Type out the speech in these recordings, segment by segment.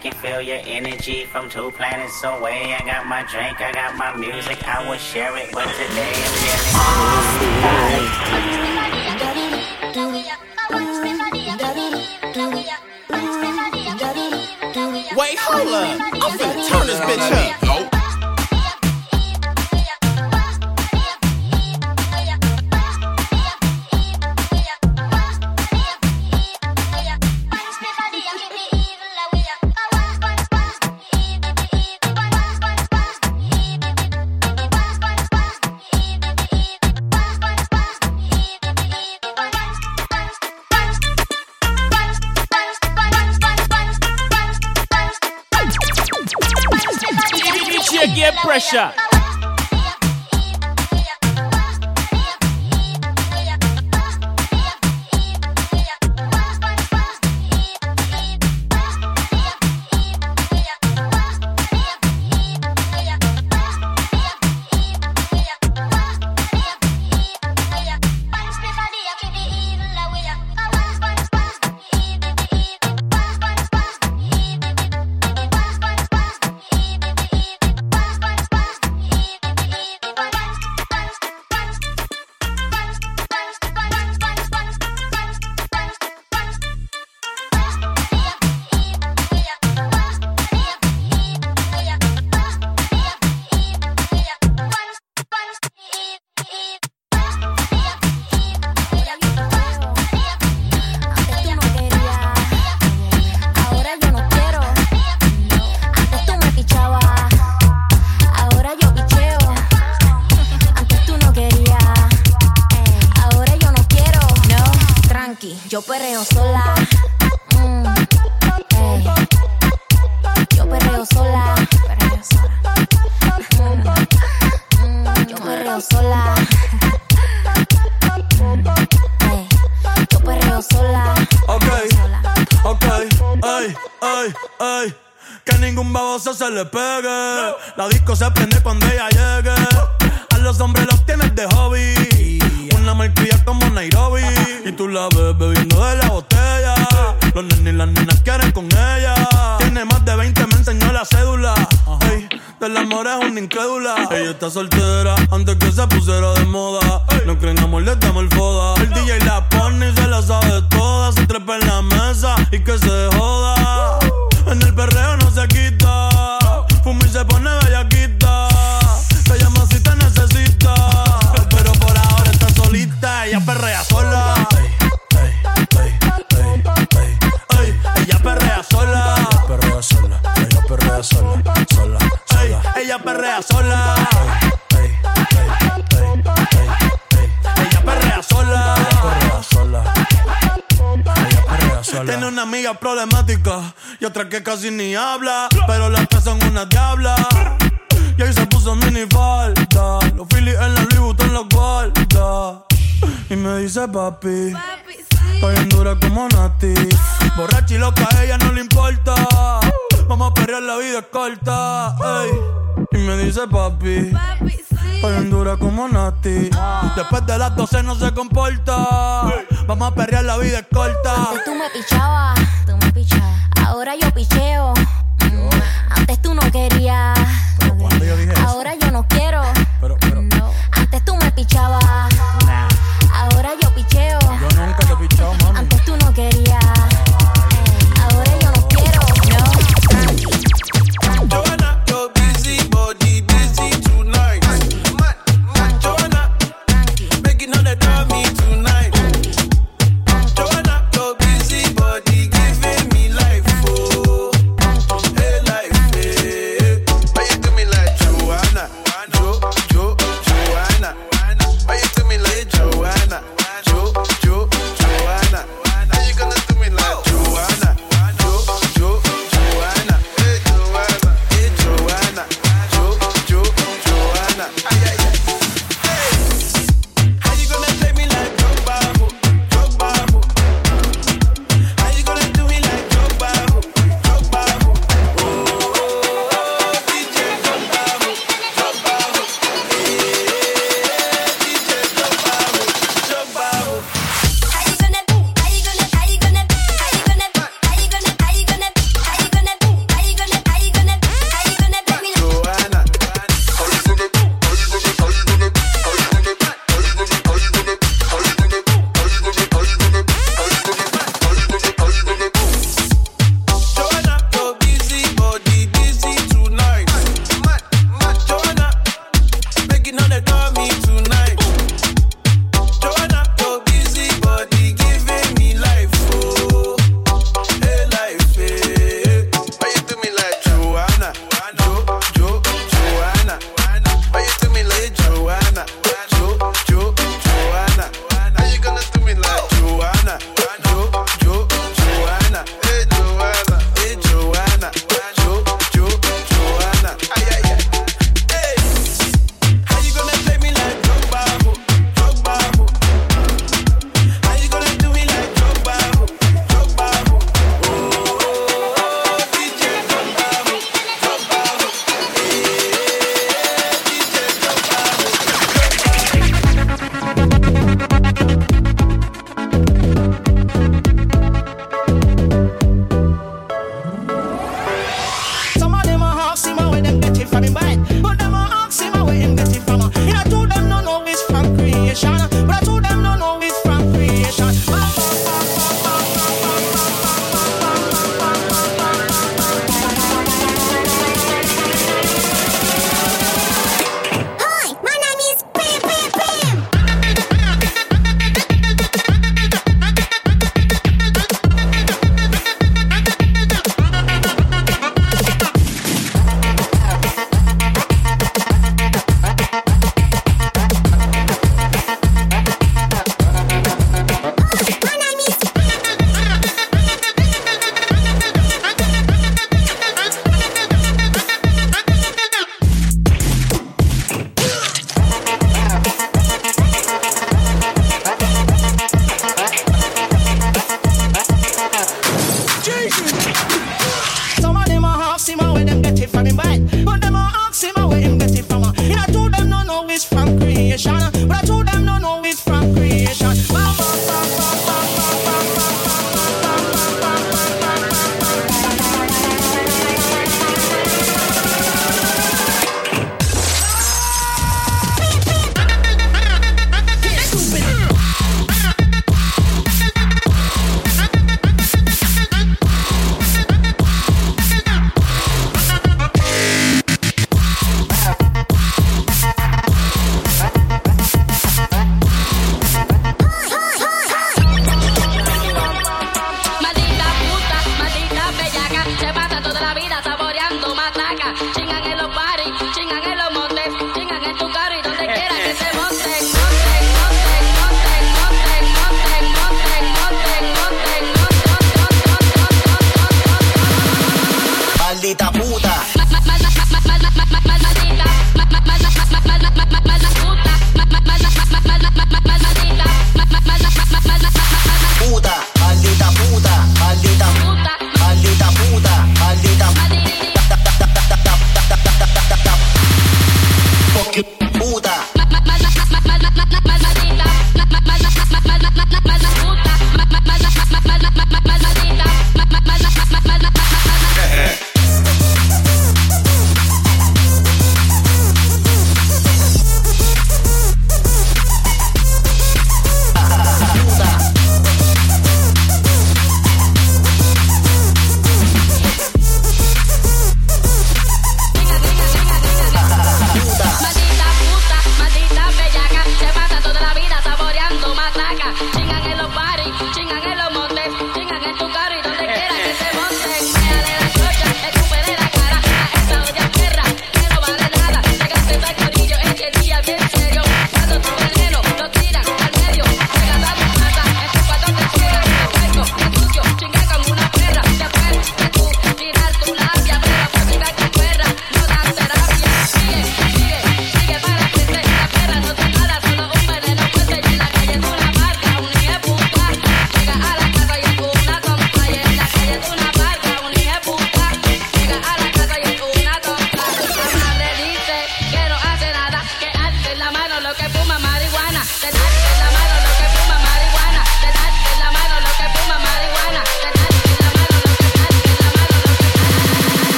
can feel your energy from two planets away. I got my drink, I got my music, I would share it, but today I'm feeling Wait, hold up. I'm finna turn this bitch up. Mm, yo perreo sola. Mm. Yo perreo sola. Perreo sola. Mm, yo perreo sola. Yo perreo sola. Ok, ok, ay, ay, ay. Que ningún baboso se le pegue. La disco se prende cuando ella llegue. A los hombres los tienes de hobby. Una malcria como Nairobi. Y tú la ves ni. Ella está soltera antes que se pusiera de moda. No creen amor, le damos el foda. El DJ la pone y se la sabe toda. Se trepa en la mesa y que se joda. Casi ni habla, pero las tres son una diabla. Y ahí se puso mini falta. Los Phillies en la Louis Vuitton los guarda. Y me dice papi, papi estoy en dura como Nati. Borracha y loca, a ella no le importa. Vamos a perrear, la vida es corta. Y me dice papi, papi estoy en dura como Nati. Después de las 12 no se comporta. Vamos a perrear, la vida es corta. Antes tú me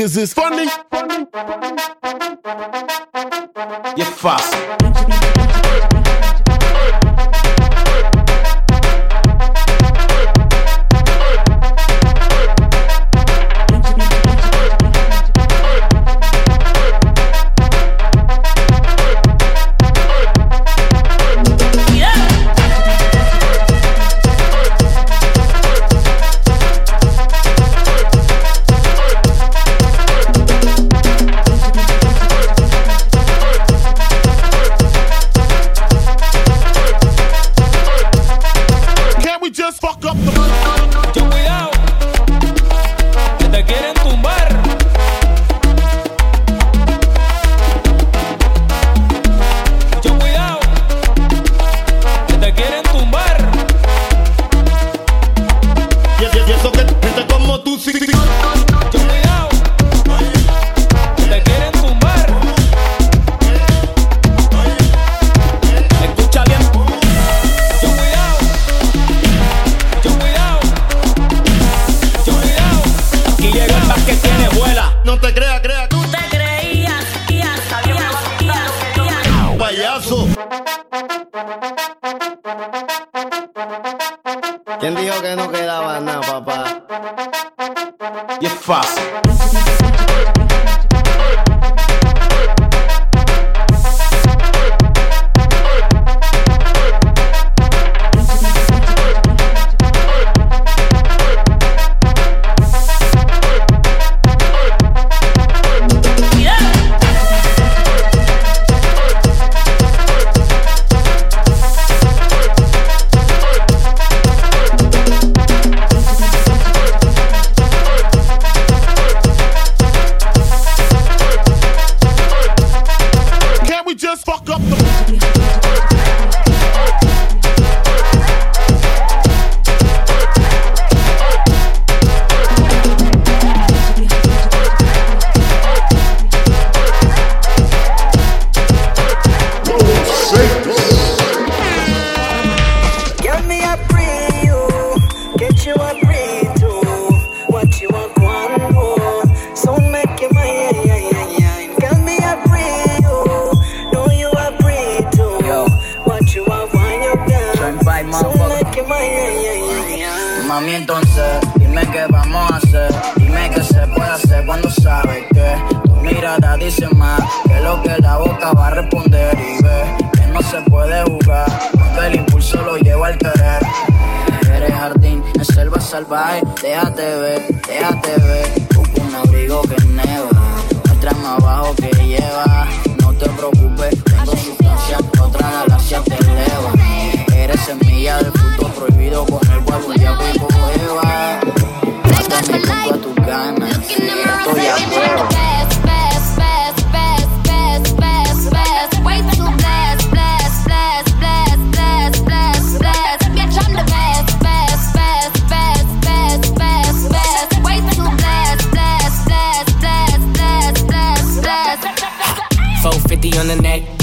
Niggas is funny. Y es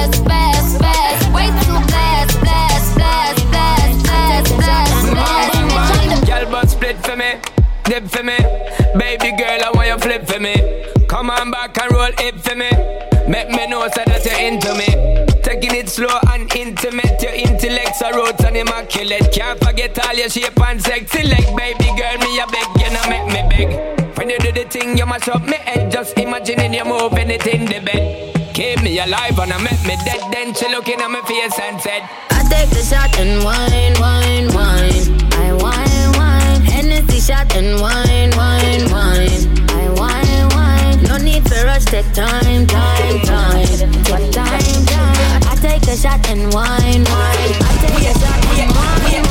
best, best, best. Way too blessed, blessed, blessed, blessed. Bitch, I'm Girl, but split for me, dip for me. Baby girl, I want you flip for me. Come on back and roll it for me. Make me know so that you're into me. Taking it slow and intimate. Your intellect's a roots and immaculate. Can't forget all your shape and sexy leg. Baby girl, me a beg, you know make me beg. When you do the thing, you mash up me head. Just imagining you moving it in the bed. Keep me alive and I make me dead. Then she looking at my face and said, I take the shot and wine, wine, wine. I wine, wine. Hennessy shot and wine, wine, wine. I wine, wine. No need for rush, take time, time, time. Take time, time. I take a shot and wine, wine. I take a shot and wine,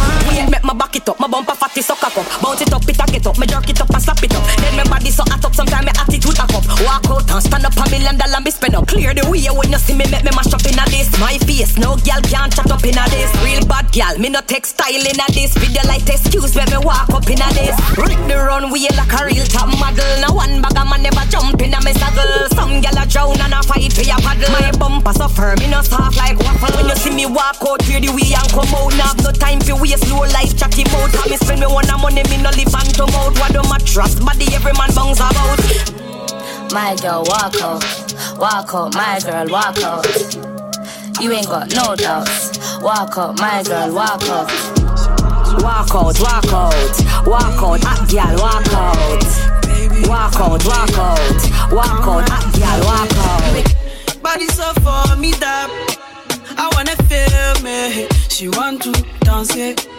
my back it up, my bumper fatty so cock up. Bounce it up, it get up, me jerk it up and slap it up. Then my body so hot up, sometimes my attitude a up. Walk out and stand up a million dollar be spend up. Clear the way when you see me, make me mash up in a this. My face, no girl can't chat up in a this. Real bad girl, me no take style in a this. Video light excuse when me walk up in a this. Rip the runway like a real top model. No one bag a man never jump in a me saddle. Some girl a drown and a fight for your paddle. My bumper so firm, me no soft like waffle. When you see me walk out, clear the way and come out. Now no time for waste, low life chatty mouth. I me spend me one a money, me no live hand to mouth. What do my trust? Body every man bounce about. My girl, walk out, walk out, my girl, walk out. You ain't got no doubts. Walk out, my girl, walk out. Walk out, walk out, walk out, hot girl, walk out. Walk out, walk out, walk out, hot girl, walk out. Body so for me that I wanna feel me. She want to dance it.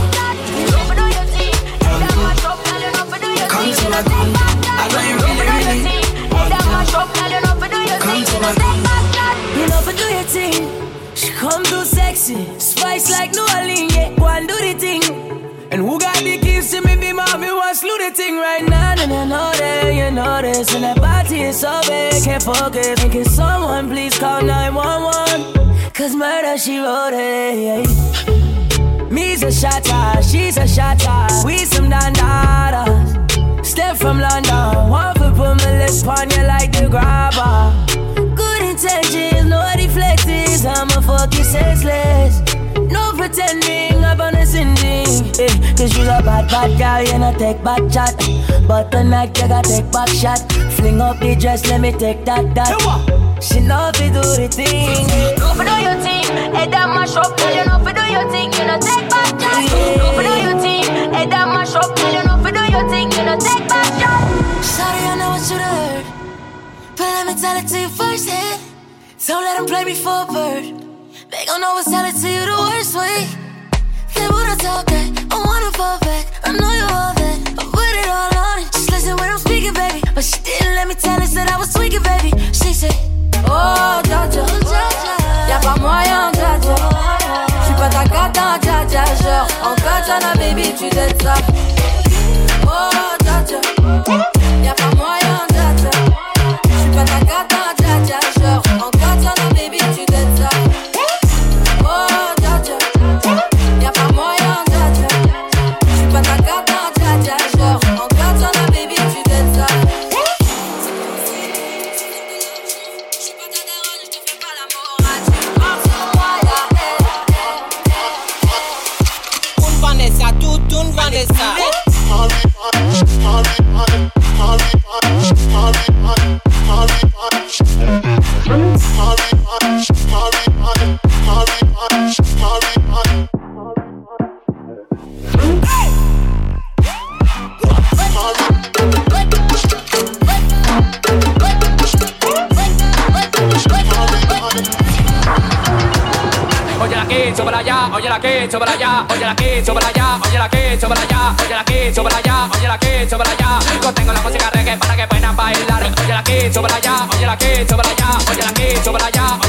Thing. She come too sexy, spice like New Orleans. Yeah, go and do the thing. And who got the keys to me? Be mommy want slew the thing right now. And I know that you know this. And that body is so big, can't focus. And can someone please call 911? Cause murder she wrote it. Yeah. Me's a shotter, she's a shotter. We some dandadas. Step from London, one foot put my lips on you like the grabber. Good intentions, no deflectors. I'm a fucking senseless. No pretending about a sending. Eh, Cause you're a bad, bad girl, you know, take back chat. But tonight, you gotta take back shot. Fling up the dress, let me take that, that. She know fi do the thing. No for do your thing, head that mash up. Tell you no for do your thing, you know take back shots. No for do your thing, head that mash up. Tell you no for do your thing, you know take back shots. Sorry, I know what you heard. But let me tell it to you first hand. Don't let them play me for a bird. They gon' always tell it to you the worst way. They wanna talk that, I wanna fall back. I know you all that, I put it all on it. Just listen when I'm speaking, baby. But she didn't let me tell her that I was tweaking, baby. She said, Oh, Djadja, y'a pas moyen, Djadja. J'suis pas ta cata, Djadja. Genre, en katana, baby, tu t'aides ça. Oh, Djadja, y'a pas moyen, Djadja. esa. La que para allá, oye la que para allá, oye la que para allá, oye la que para allá, oye la que para allá. Contengo la música reggae para que puedan bailar. Oye la que para allá, oye la que para allá, oye la que para allá,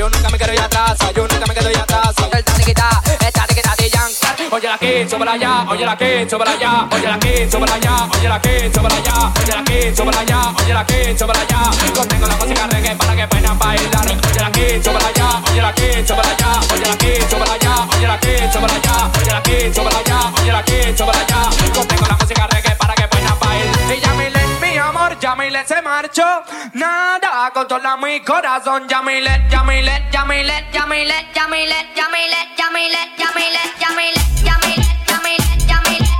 yo nunca me quedo ya atrás, yo nunca me quedo ya atrás. El tatiquita, el tatiquita de Yankee. Oye la que para allá, oye la que para allá, oye la que para allá, oye la que para allá, oye la que para allá, oye la que para allá. Contengo la música reggae para que puedan bailar. Oye la que para allá, oye la que para allá, oye la que para allá, oye la que para allá, oye la que para allá, oye la que para allá. Yamilet se marchó. Nada controla mi corazón. Yamilet, Yamilet, Yamilet, Yamilet, Yamilet, Yamilet, Yamilet, Yamilet, Yamilet, Yamilet, Yamilet, Yamilet,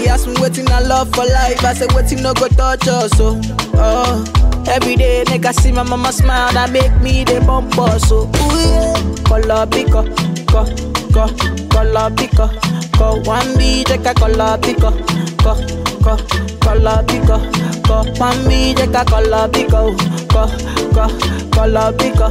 She asked me waiting I love for life, I said waiting no go touch us, oh. oh. Every day, nigga see my mama smile, that make me the bump us, so ooh yeah. Color picker, co, co, color picker, co. One B, take a color picker, co, co, color picker, co. One B, take a color picker, co, co, color picker,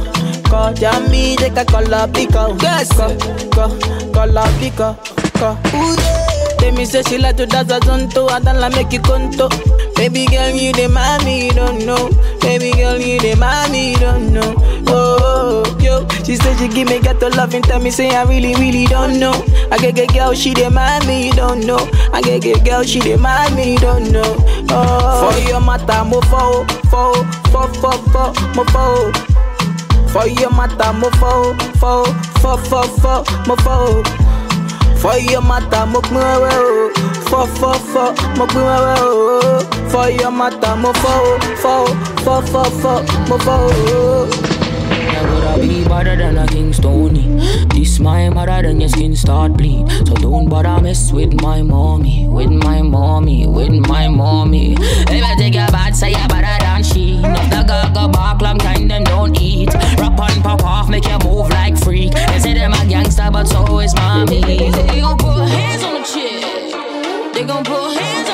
co. Jammy, take a color picker, yes, co, co, color picker, co. Ooh yeah. They me say she like to dance a zonto, I don't like make you conto. Baby girl, you the mommy, you don't know. Baby girl, you the mommy, you don't know. Oh, oh, yo, she said she give me ghetto love and tell me say I really, really don't know. I get get girl, she the mommy, you don't know. I get get girl, she the mommy, you don't know. Oh, for your matter, mo fo, fo, fo, fo, fo, mo fo. For your matter, mo fo, fo, fo, fo, fo, mo fo. For your matter, mo pin wewe o. Fọ fọ fọ, mo pin. For your matter, mo fọ o. Fọ o, fọ fọ. I be better than a King. This my mother, then your skin start bleed. So don't bother mess with my mommy, with my mommy, with my mommy. If I take your bad, say you better than she. Not the gaga bark, long time them don't eat. Rap and pop off, make you move like freak. They say them a gangster, but so is mommy. They gon' put hands on the chick. They gon' put hands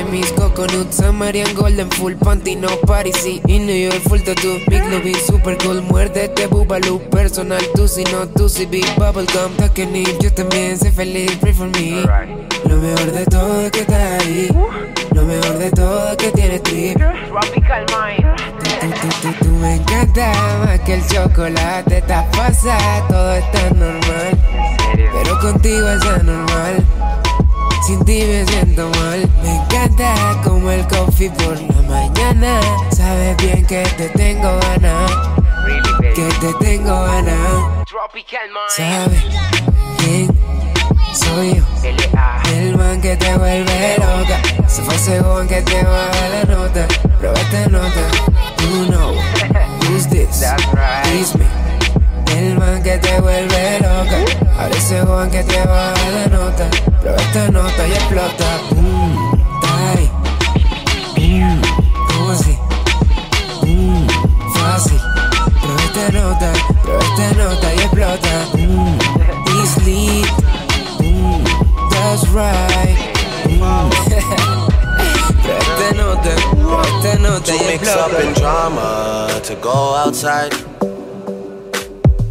enemies, coconut, Samarian Golden, full panty, no party, sí, in New York, full tattoo, big lobby, super cool, muérdete, bubaloo, personal, tú si no, tú si big bubblegum, taquení, yo también sé feliz, pray for me, lo mejor de todo es que estás ahí, lo mejor de todo es que tienes trip, Tropical mind. Tú, tú, tú me encanta más que el chocolate. Estás pasada, todo está normal. Pero contigo es anormal. Sin ti me siento mal. Me encanta como el coffee por la mañana. Sabes bien que te tengo ganas. Que te tengo ganas. ¿Sabes quién soy yo? El man que te vuelve loca. Se fue según que te baja la nota. Prueba esta nota. You know who's this? It's me. El man que te vuelve loca. Ahora ese Juan que te baja la nota. Prueba esta nota y explota. Mm, Ahí. Boom, mm, ¿cómo así? Boom, fácil. Prueba esta nota, prueba esta nota y explota. It's lit. Boom, that's right. Boom. prueba esta nota, esta nota y To mix up in drama, to go outside.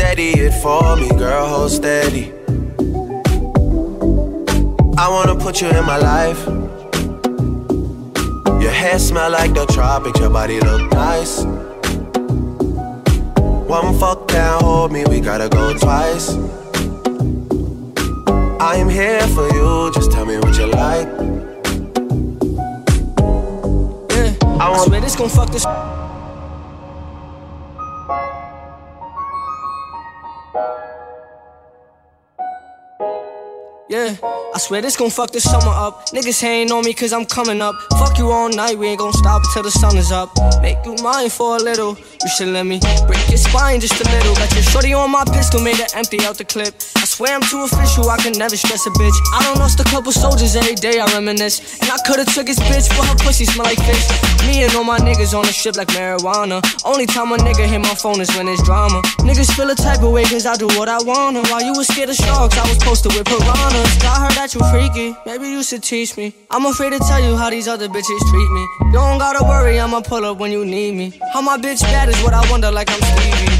Steady it for me, girl, hold steady. I wanna put you in my life. Your hair smell like the tropics, your body look nice. One fuck can't hold me, we gotta go twice. I'm here for you, just tell me what you like. Yeah, I, swear this gon' fuck this. Yeah, I swear this gon' fuck this summer up. Niggas hating on me cause I'm coming up. Fuck you all night, we ain't gon' stop until the sun is up. Make you mine for a little. You should let me break your spine just a little. Got your shorty on my pistol, made it empty out the clip. I swear I'm too official, I can never stress a bitch. I don't lost a couple soldiers every day, I reminisce. And I could've took his bitch, but her pussy smell like fish. Me and all my niggas on the ship like marijuana. Only time a nigga hit my phone is when it's drama. Niggas feel a type of way cause I do what I wanna. While you was scared of sharks, I was posted with I heard that you freaky, maybe you should teach me. I'm afraid to tell you how these other bitches treat me. Don't gotta worry, I'ma pull up when you need me. How my bitch bad is what I wonder like I'm Stevie.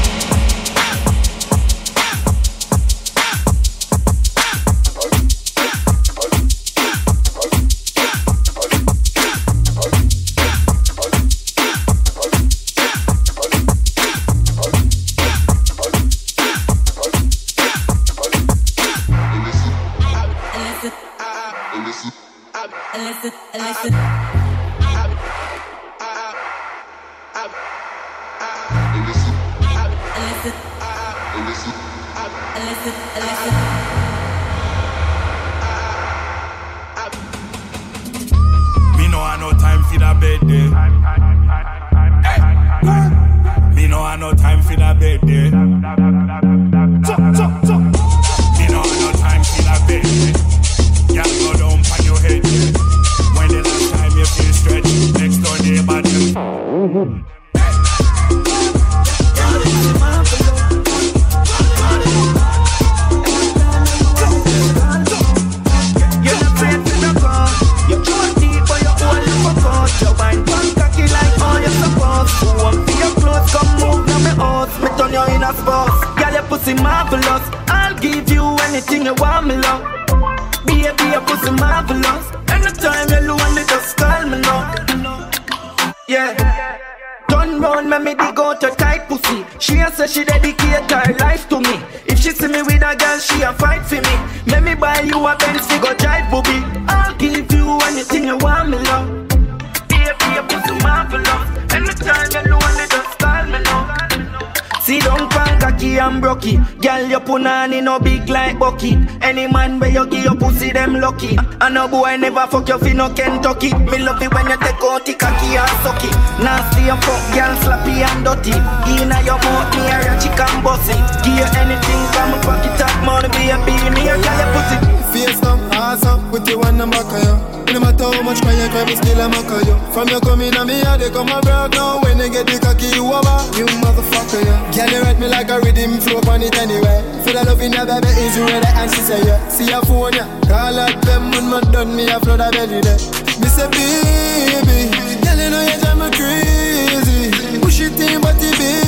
Me And no boy never fuck your fi no Kentucky. Me love it when you take out the cocky and suck it. Nasty and fuck, girl, slappy and dirty. Inna your mouth, me a chicken bossy. Give you anything, come pocket up, money be a a girl, your pussy. Face up, ass up, with you one number back of you. No matter how much cry you cry, me still a mock of you. From you coming at me, yeah, they come a broke now. When they get the cocky, you over, you motherfucker, yeah. Girl, you write me like a rhythm, flow on it anyway. For the love in your baby, is you ready? And she say, yeah. See your phone, yeah. Call out them when my done, me a flood a belly there. Me say, baby, girl, you know you drive me crazy. Push it in, but it barely.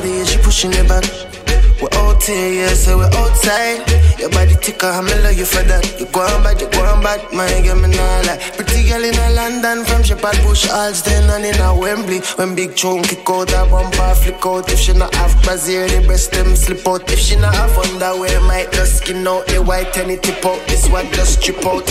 Party and she pushing it back. We're out here, yeah, so we're outside. Your body ticker, I'm love you for that. You go on bad, you go on bad, my girl, me nah lie. Pretty girl in a London from Shepherd Bush, Alston and in a Wembley. When big chunk kick out, a bumper flick out. If she not have brazier, the breast them slip out. If she not have underwear, might just skin out. The white and it tip out, this one just strip out.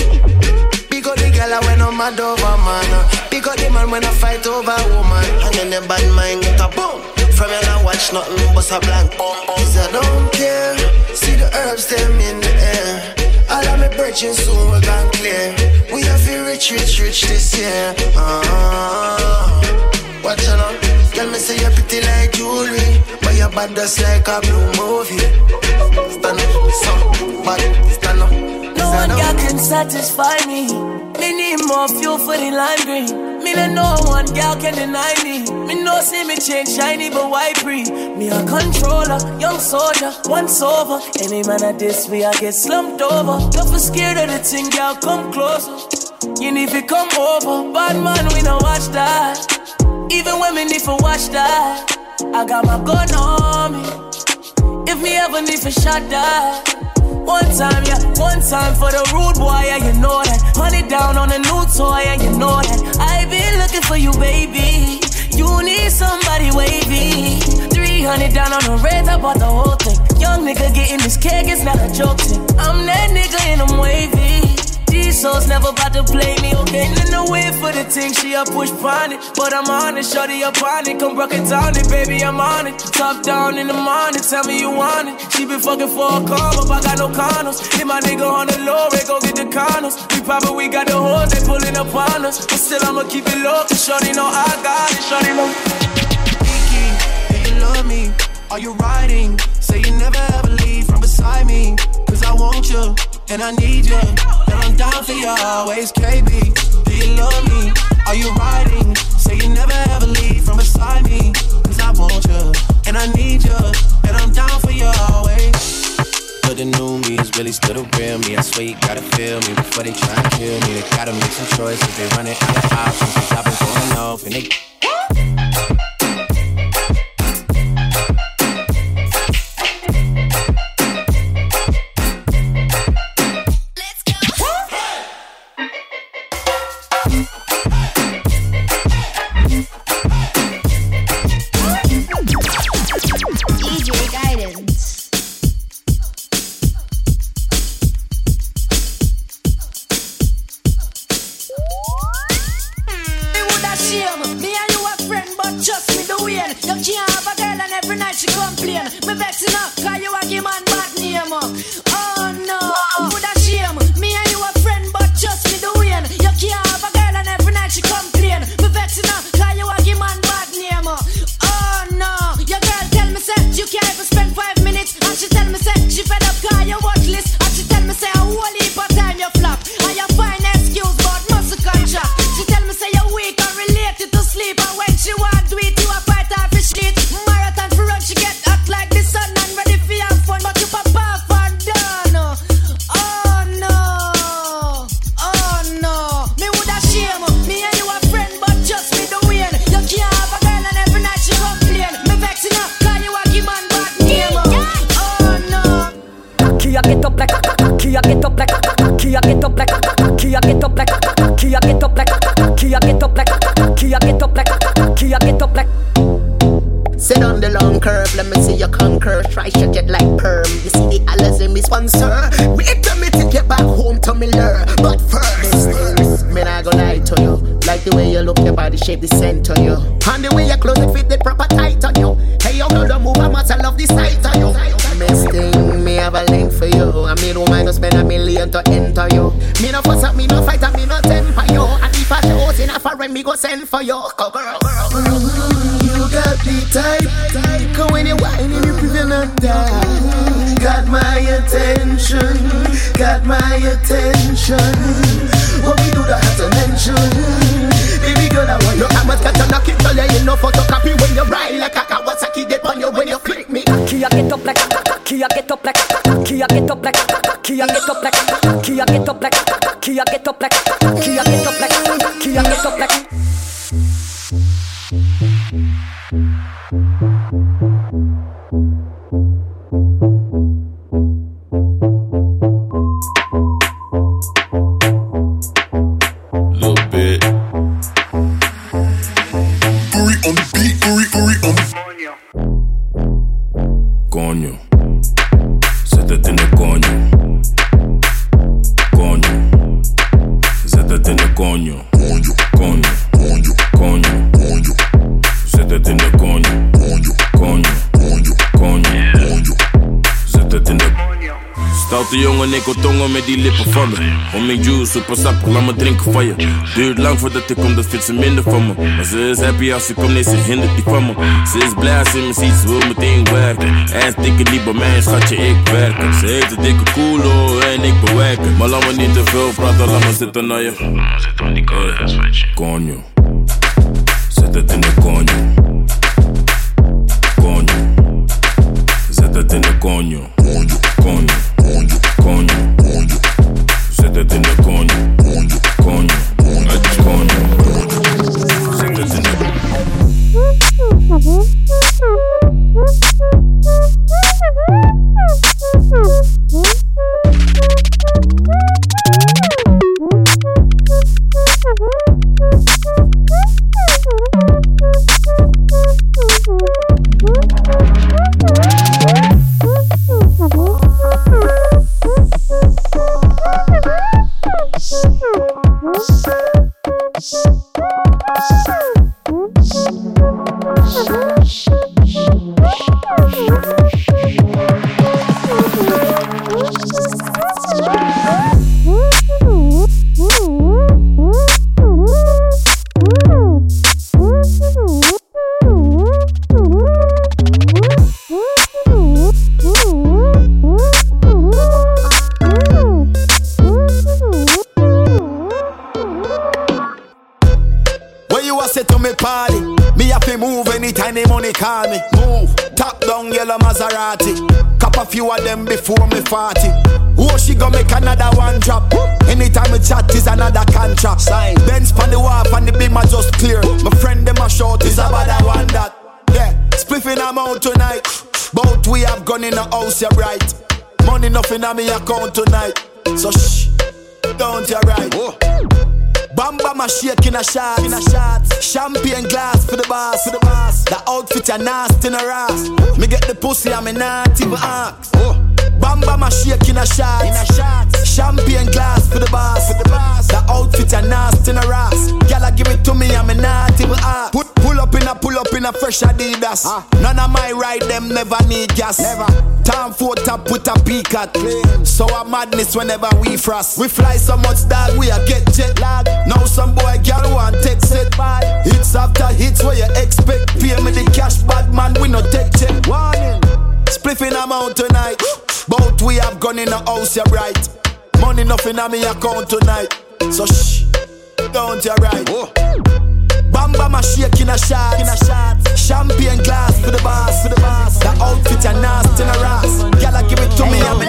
Big up the girl when I'm mad over man. Big up the man when I fight over woman. And then the bad mind get a boom. From you not watch nothing but a blank. Cause I don't care. See the herbs them in the air. All of me bridging soon we gone clear. We have to rich, rich, rich this year. Ah, watch out. Girl, me say you're pretty like jewelry, but you're bad just like a blue movie. Stand up, so bad, stand up. No one can satisfy me. Me need more fuel for the green. Me no one girl can deny me. Me no see me change shiny but white free. Me a controller, young soldier, once over. Any man at this way I get slumped over. Don't be scared of the thing, girl, come closer. You need to come over, bad man, we no watch that. Even when me need to watch that, I got my gun on me. If me ever need to shot that. One time, yeah, one time for the rude boy, yeah, you know that. Honey down on a new toy, yeah, you know that. I been looking for you, baby. You need somebody wavy. 300 down on the red, I bought the whole thing. Young nigga getting this cake, it's not a joke thing. I'm that nigga and I'm wavy. Souls never about to play me, okay? In the way for the thing, she a push pon it. But I'm on it, shorty up on it. Come rock it down it, baby, I'm on it. Top down in the morning, tell me you want it. She been fucking for a come up, I got no condoms. Hit my nigga on the low, they go get the condoms. We probably we got the hoes, they pulling up on us. But still, I'ma keep it low, cause shorty know I got it, shorty know. Do you love me? Are you riding? Say you never ever leave from beside me. Cause I want you and I need you. And I'm down for you always, KB. Do you love me? Are you riding? Say you never ever leave from beside me. Cause I want you and I need you. And I'm down for you always. But the new me is really still the real me. I swear you gotta feel me before they try and kill me. They gotta make some choices. They running out of options. Cause I've been going off and they. Kia get up like Kia get up like Kia get up Om mijn juice, super sappig, laat me drinken van je. Duurt lang voordat ik kom, dat vindt ze minder van me. Maar ze is happy als ze komt, nee, ze hindert niet van me. Ze is blij als ze me ziet, ze wil meteen werken. En dikke niet bij mij, schatje, ik werk. Ze heeft een dikke koelo en ik bewerken. Maar laat me niet te veel praten, laat me zitten naar je. Laat me zitten aan die Conjo. Zet het in de conjo. Conjo. Zet het in de conjo. A nasty in a ass. Me get the pussy, I'm not even ask. Oh. Bamba my shake in a shot, in a shot. Champagne glass for the boss, for the boss. The outfit a nasty in a ass. Gyal give it to me, I'm not even ask. Put Pull up in a pull up in a fresh Adidas. Uh. None of my ride them never need gas. Never. Time for top with a peak at. So a madness whenever we frost. We fly so much that we a get jet lag. Now some boy girl want take set bad. Hits after hits where you expect. Pay me the cash bad man we no take check. Warning. Spliffing amount tonight. Both we have gun in the house you right. Money nothing on me account tonight. So shh. Don't you right. Oh. Bamba my shake in a shot, in a shot. Champagne glass for the boss, for the boss. The outfit a nasty in a ass. Gyal give it to me, I'm in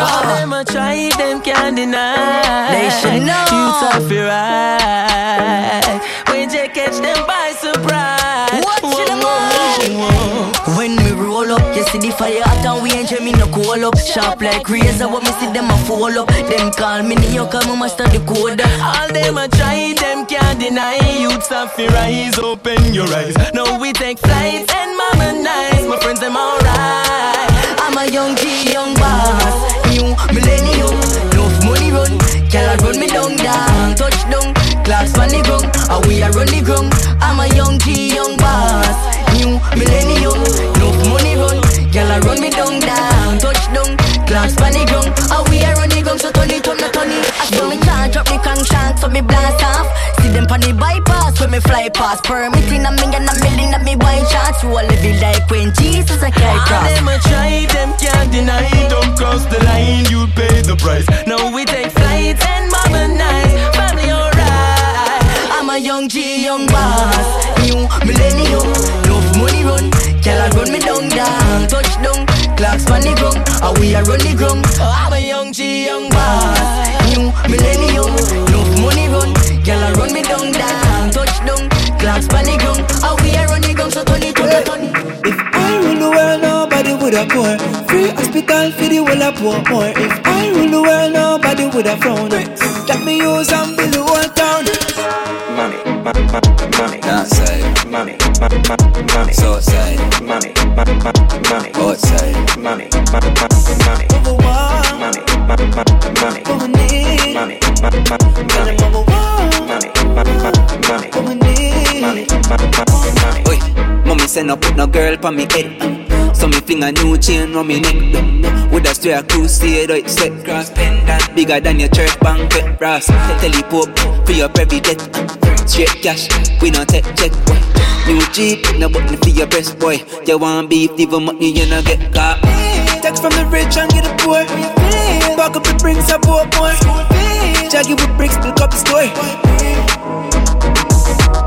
All them a try, them can't deny. They should know. You tough your right. When you catch them by surprise. What should I When we roll up, you see the fire hot and we roll up. Sharp like razor, what me see them a fall up. Them call me New York, I'm master the code. All them a try, them can't deny. Youths have to rise, open your eyes. Now we take flights and mama nice. My friends, them alright. I'm a young G, young boss. New millennium, enough money run. Girl, I run me down, down, touchdown. Class on the ground, and we are run the ground. I'm a young G, young boss. New millennium, enough money run. Girl, I run me down, down, Class on the ground, and we are run the ground. So turn it, turn it, turn it. I saw me charge up me crankshank, so me blast off. See them pon the bypass, when me fly past. Permitting a million, a million of me white shots. Roll it like when Jesus I carry cross. All them a try, them can't deny. Don't cross the line, you pay the price. Now we take flights and mama nice. Family alright. I'm a young G, young boss. New millennium, enough money run. Girl, I run me down, down, touchdown. Clocks on the ground, and we are run the ground. I'm a young G, young boss. New millennium, enough money run. Girl, I run me down, down, touchdown. Clocks on the ground, and we are run the ground. So turn it, turn it, turn it. I rule the world, nobody woulda poor. Free hospital for the whole poor poor. If I rule the world, nobody woulda frown. Let me use and build the whole town. Money, ma- ma- money, downside. Money, ma- ma- money, money, Money, ma- ma- money, money, Money, ma- ma- money, money, money, Money, ma- ma- money, money, money, Money, ma- ma- money, money, money, Money, ma- ma- money, money, need. Money, ma- ma- money. Oi, mommy say no put no girl pon me head. So me fling a new chain round me neck. With a straight crusade, oh, right set cross pendant bigger than your church banquet. Brass, pope for your every debt. Straight cash, we don't take check. New Jeep, no button for your breast, boy. You want beef, even money you no get caught. Text from the rich and get the poor. Back up the brings a boat more. Jaggy with bricks, build up the store.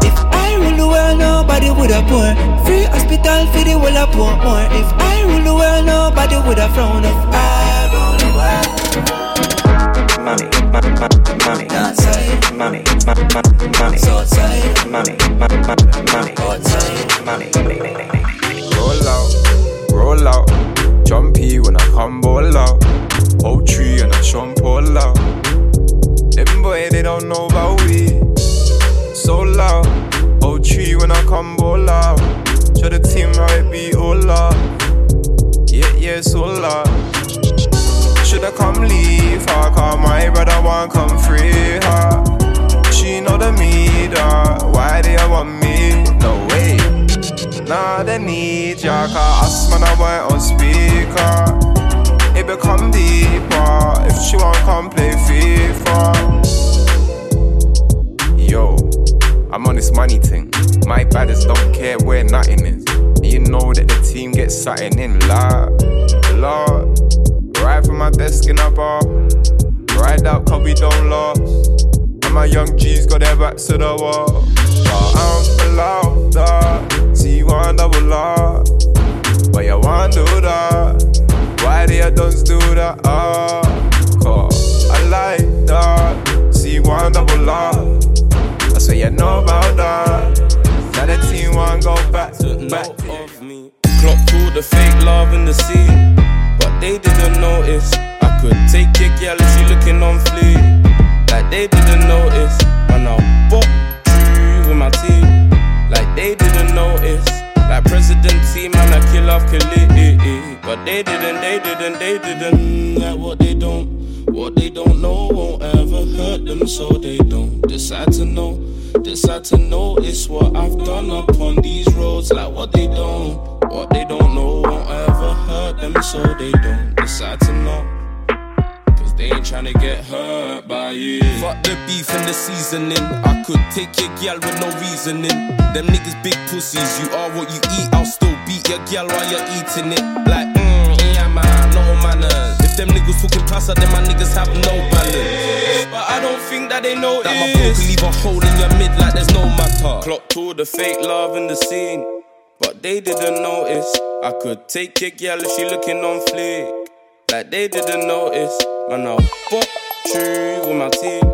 If I rule the world, nobody would have poor. Free hospital for the whole of poor more. If I rule the world, nobody would have frowned. If I rule the world. Money, money, money, outside. Money, money, money, outside. Money, money, money, outside. Money, Roll out, roll out. Jumpy when I come ball out. Old tree and I jump all out. Them boy they don't know about we. So loud. Old tree when I come ball out. Show the team how it be oh all out. Yeah, yeah, oh so loud. Shoulda come leave her, cause my brother want come free her. She know the meter, why they want me? No way. Nah, they need ya, cause us man I want on speaker. It become deeper if she won't come play FIFA. Yo, I'm on this money thing. My baddest don't care where nothing is. You know that the team gets something in, Lord. Lord. Right from my desk in a bar. Ride out, cause we don't lost. And my young G's got their backs to the wall. But I'm for dog. See you want double R. But you want do that. Why do you don't do that? Ah, cause I like that. See you want double R. I say you know about that. Now the team want go back, back. of me. Clock to the fake love in the scene. But they didn't notice. I could take your girl if she looking on fleek. Like they didn't notice. And I'll bop you with my team. Like they didn't notice. Like President team and I kill off kill it. But they didn't, they didn't, they didn't. Like what they don't. What they don't know won't ever hurt them, so they don't decide to know. Decide to notice what I've done upon these roads. Like what they don't. What they don't know won't ever hurt them, so they don't decide to know. Cause they ain't tryna get hurt by you. Fuck the beef and the seasoning. I could take your gal with no reasoning. Them niggas big pussies. You are what you eat. I'll still beat your gal while you're eating it. Like, mmm, yeah, man, no manners. If them niggas talking pasta, then my niggas have no balance. But I don't think that they know that my bro can leave a hole in your mid like there's no matter. Clock to the fake love in the scene. But they didn't notice. I could take your gal if she looking on flick. Like they didn't notice. Man, I'll fuck true with my team.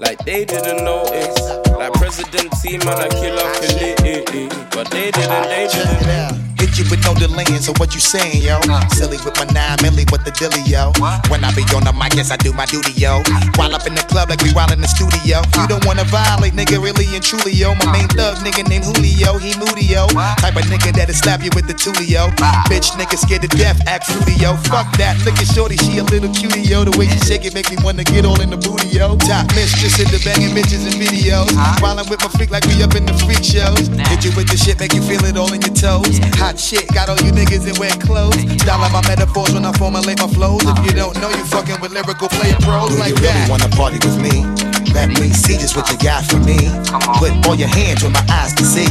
Like they didn't notice. Like President team, man, I kill off kill it. But they didn't, they didn't. It hit you with no delaying. So what you saying, yo? Silly with my nine milli, what the dilly, yo? When I be on the mic, yes I do my duty, yo. While up in the club like we while in the studio. You don't wanna violate, nigga, really and truly, yo. My main thug, nigga named Julio, he moody, yo. Type of nigga that'll slap you with the tulio. Bitch, nigga scared to death, act fruity, yo. Fuck that, look at shorty, she a little cutie, yo. The way she shake it make me wanna get all in the booty, yo. Top mistress in the banging bitches and videos. While I'm with my freak like we up in the freak shows. Hit you with the shit, make you feel it all in your toes. Hot shit, got all you niggas in wet clothes. Style my metaphors when I formulate my flows. If you don't know, you fucking with lyrical player pros like you that. really wanna party with me? Let me see just what you got for me. Put all your hands where my eyes can see.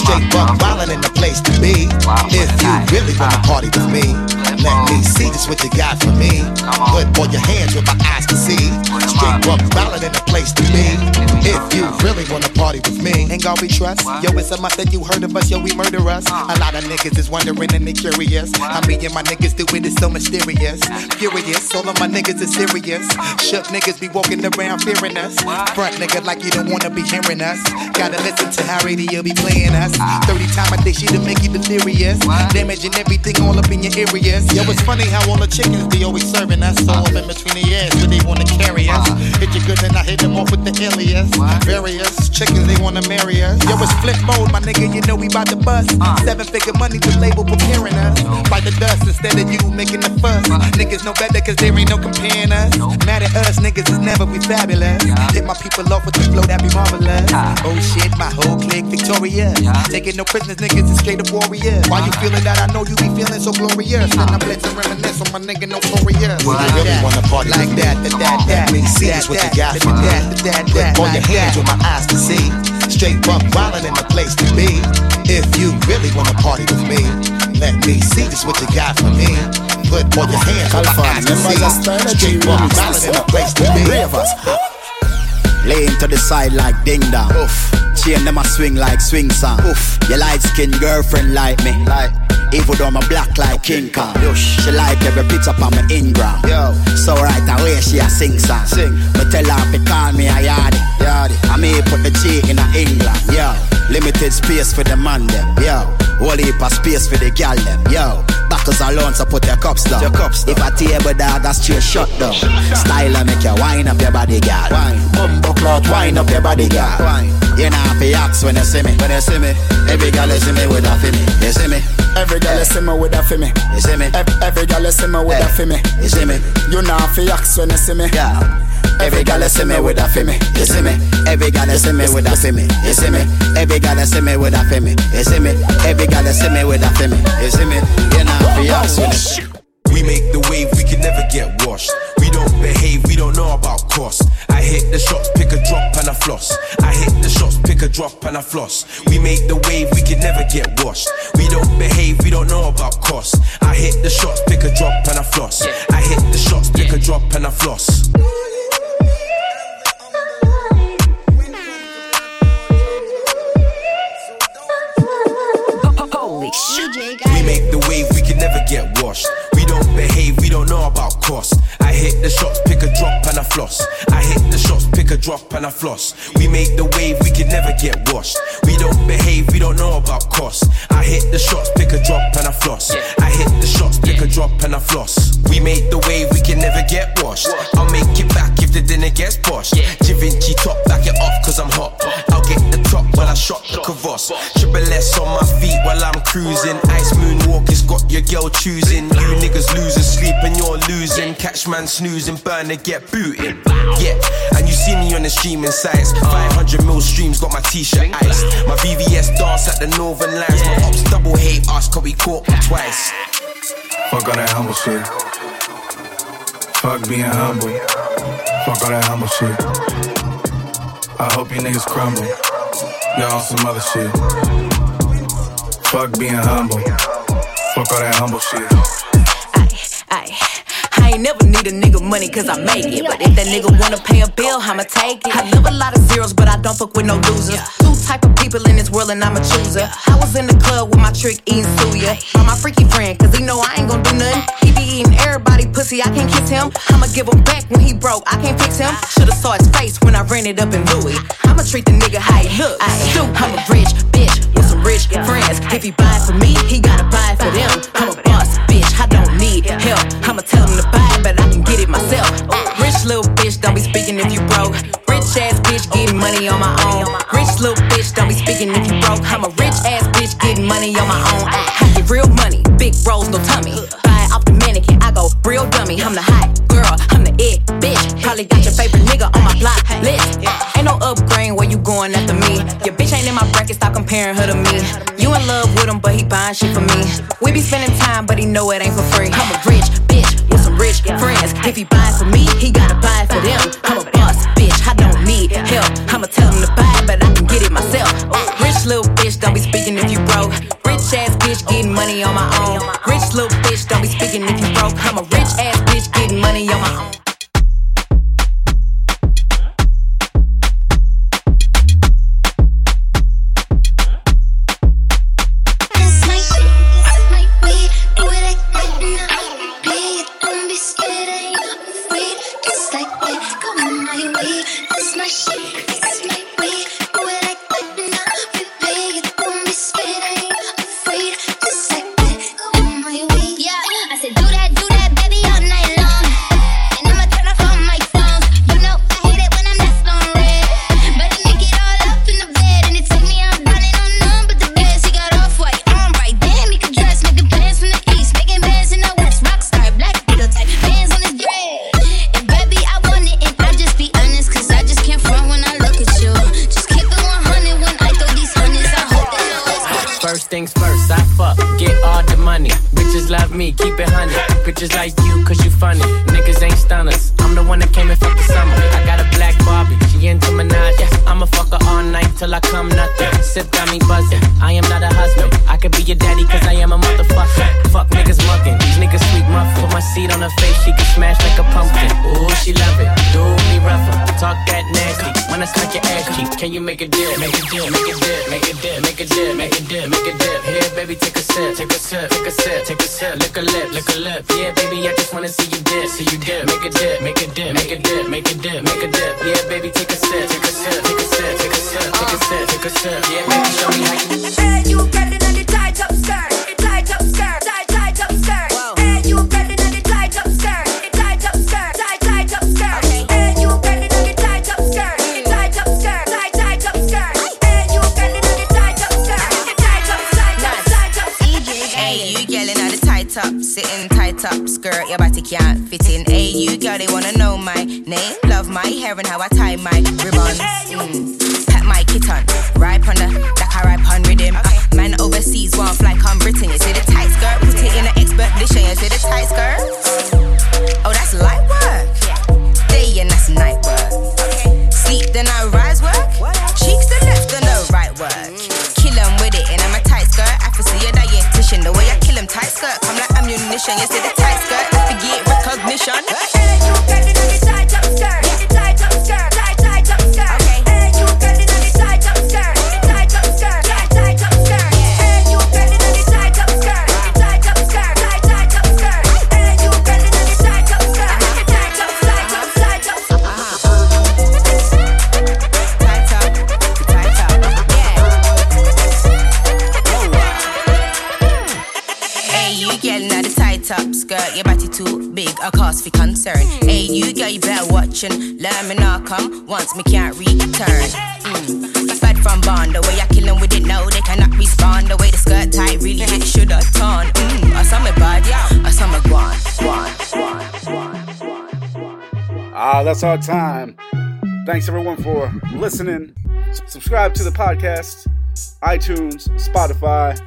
Straight buck wildin' in the place to be. If you really wanna party with me, let me see just what you got for me. Put all your hands where my eyes can see. Straight buck wildin' in the place to be. If you really wanna party with me, ain't God be trust. Yo, it's a must that you heard of us, yo, we murder us. A lot of niggas is wondering and they curious. How me and my niggas do it is so mysterious. Furious, all of my niggas is serious. Shook niggas be walking around fearing us. Front nigga like you don't wanna be hearing us. Gotta listen to how radio be playing us. Ah. 30 times a day, she to make you delirious. Damaging everything all up in your areas. Yo, it's funny how all the chickens be always serving us. All in between the ass, where they wanna carry us. Hit you good, then I hit them off with the alias. Various chickens, they wanna marry us. Yo, it's flip mode, my nigga, you know we bout to bust. Uh. Seven figure money, the label preparing us. Bite the dust instead of you making the fuss. Niggas know better cause there ain't no comparing us. Mad at us, niggas is never be fabulous. Hit my people off with the flow, that be marvelous. Ah. Oh shit, my whole clique victorious. Taking no prisoners, niggas is straight up warriors. Why you feeling that? I know you be feeling so glorious. Ah. Then I'm letting reminisce on my nigga notorious. Well, you really wanna party like that, me? that, that, that. Let me see that, just what you that, got for me. that, that, that, Put all your hands that. where my eyes to see. Straight buck wildin' in the place to be. If you really wanna party with me, let me see just what you got for me. Put all your hands where my eyes can see. Straight buck wildin' in the place to be. Laying to the side like ding dong. Oof. Chain them a swing like swing song. Oof. Your light skinned girlfriend like me. Like. Even though I'm a black like King Kong. She like every picture on my Ingram. Yo. So right away she a sing song. Sing. Me tell her to call me a yardie. Yardie. I may put the G in a England. Yo. Limited space for the man them. Yo. Whole heap of space for the gal them. Yo. Backers alone so put your cups down. Your cups down. If a table dog a straight shut down. Style and make you wind up your body, gal. Wine. Bumbo clout, wind up your body, gal. Wine. You know to ask when you see me. When you see me, every gal you see me with a for me. You see me. Every girl eh. you see me with a eh. for me. You see me. Every girl you see me with a for me. You see me. You know fi ask when you see me. Yeah. Every gal see me with a for me. You see me. Every gal see me with a for me. You see me. Every gal see me with a for me. You see me. Every gal see me with a for me. You see me. You know you see. We make the wave, we can never get washed. We don't behave, we don't know about cost. I hit the shots, pick a drop and a floss. I hit the shots, pick a drop and a floss. We make the wave, we can never get washed. We don't behave, we don't know about cost. I hit the shots, pick a drop and a floss. I hit the shots, pick a drop and a floss. Get washed. We don't behave, we don't know about cost. I hit the shots, pick a drop and a floss. I hit the shots, pick a drop and a floss. We make the wave, we can never get washed. We don't behave, we don't know about cost. I hit the shots, pick a drop and a floss. I hit the shots, pick a drop and a floss. We make the wave, we can never get washed. I'll make it back if the dinner gets washed. Givenchy top, back it off cause I'm hot. I'll get the when I shot the Kavos. Triple S on my feet while I'm cruising. Ice moonwalk, it's got your girl choosing. You niggas losing sleep and you're losing. Catch man snoozing, burner get booting. Yeah, and you see me on the streaming sites. 500 mil streams, got my t-shirt iced. My VVS dance at the Northern Lights. My ops double hate us, cause we caught twice. Fuck all that humble shit. Fuck being humble. Fuck all that humble shit. I hope you niggas crumble. Y'all on some other shit. Fuck being humble. Fuck all that humble shit. Ay, I ain't never need a nigga money cause I make it. But if that nigga wanna pay a bill, I'ma take it. I live a lot of zeros, but I don't fuck with no losers. Two Type of people in this world and I'm a chooser. I was in the club with my trick eating suya. By my freaky friend, cause he know I ain't gonna do nothing. He be eating everybody pussy, I can't kiss him. I'ma give him back when he broke, I can't fix him. Should've saw his face when I ran it up in Louis. I'ma treat the nigga how he looks. I I'm a rich bitch with some rich friends. If he buy for me, he gotta buy for them. I'm a boss bitch, I don't need help. I'ma tell him to buy it, but I can get it myself. Rich little bitch, don't be speaking if you broke. Rich ass bitch, getting money on my own. I'm a rich ass bitch getting money on my own. I get real money, big rolls, no tummy. Buy off the mannequin, I go real dummy. I'm the hot girl, I'm the it bitch. Probably got your favorite nigga on my block list. Uh, ain't no upgrade where you going after me. Your bitch ain't in my bracket, stop comparing her to me. You in love with him, but he buying shit for me. We be spending time, but he know it ain't for free. I'm a rich money on my own. Rich your can't fit in. Hey, you girl, they wanna know my name, love my hair and how I tie my ribbons. Mm. Pat my kitten, ripe on the, like I ripe on rhythm. Uh, man overseas, want fly come Britain. You see the tight skirt, put it in an expedition. You see the tight skirt? Oh, that's light work. Day and that's night work. Sleep then I rise work. Cheeks the left and the right work. Kill 'em with it, and I'm a tight skirt. I can see a dietitian. The way I kill 'em tight skirt, come like ammunition. You see the tight skirt, better learn me not come once me can't return. Mm. Bad from Bond, the way I kill 'em with it, no, they cannot respond. The way the skirt tight, really it should have torn. Mm. I saw me bad, yeah, I saw me guan, guan, Ah, that's our time. Thanks everyone for listening. S- subscribe to the podcast, iTunes, Spotify,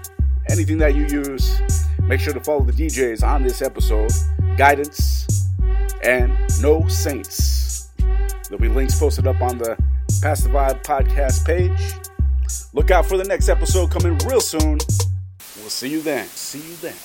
anything that you use. Make sure to follow the DJs on this episode Guidance and No Saints. There'll be links posted up on the Pass the Vibe podcast page. Look out for the next episode coming real soon. We'll see you then. See you then.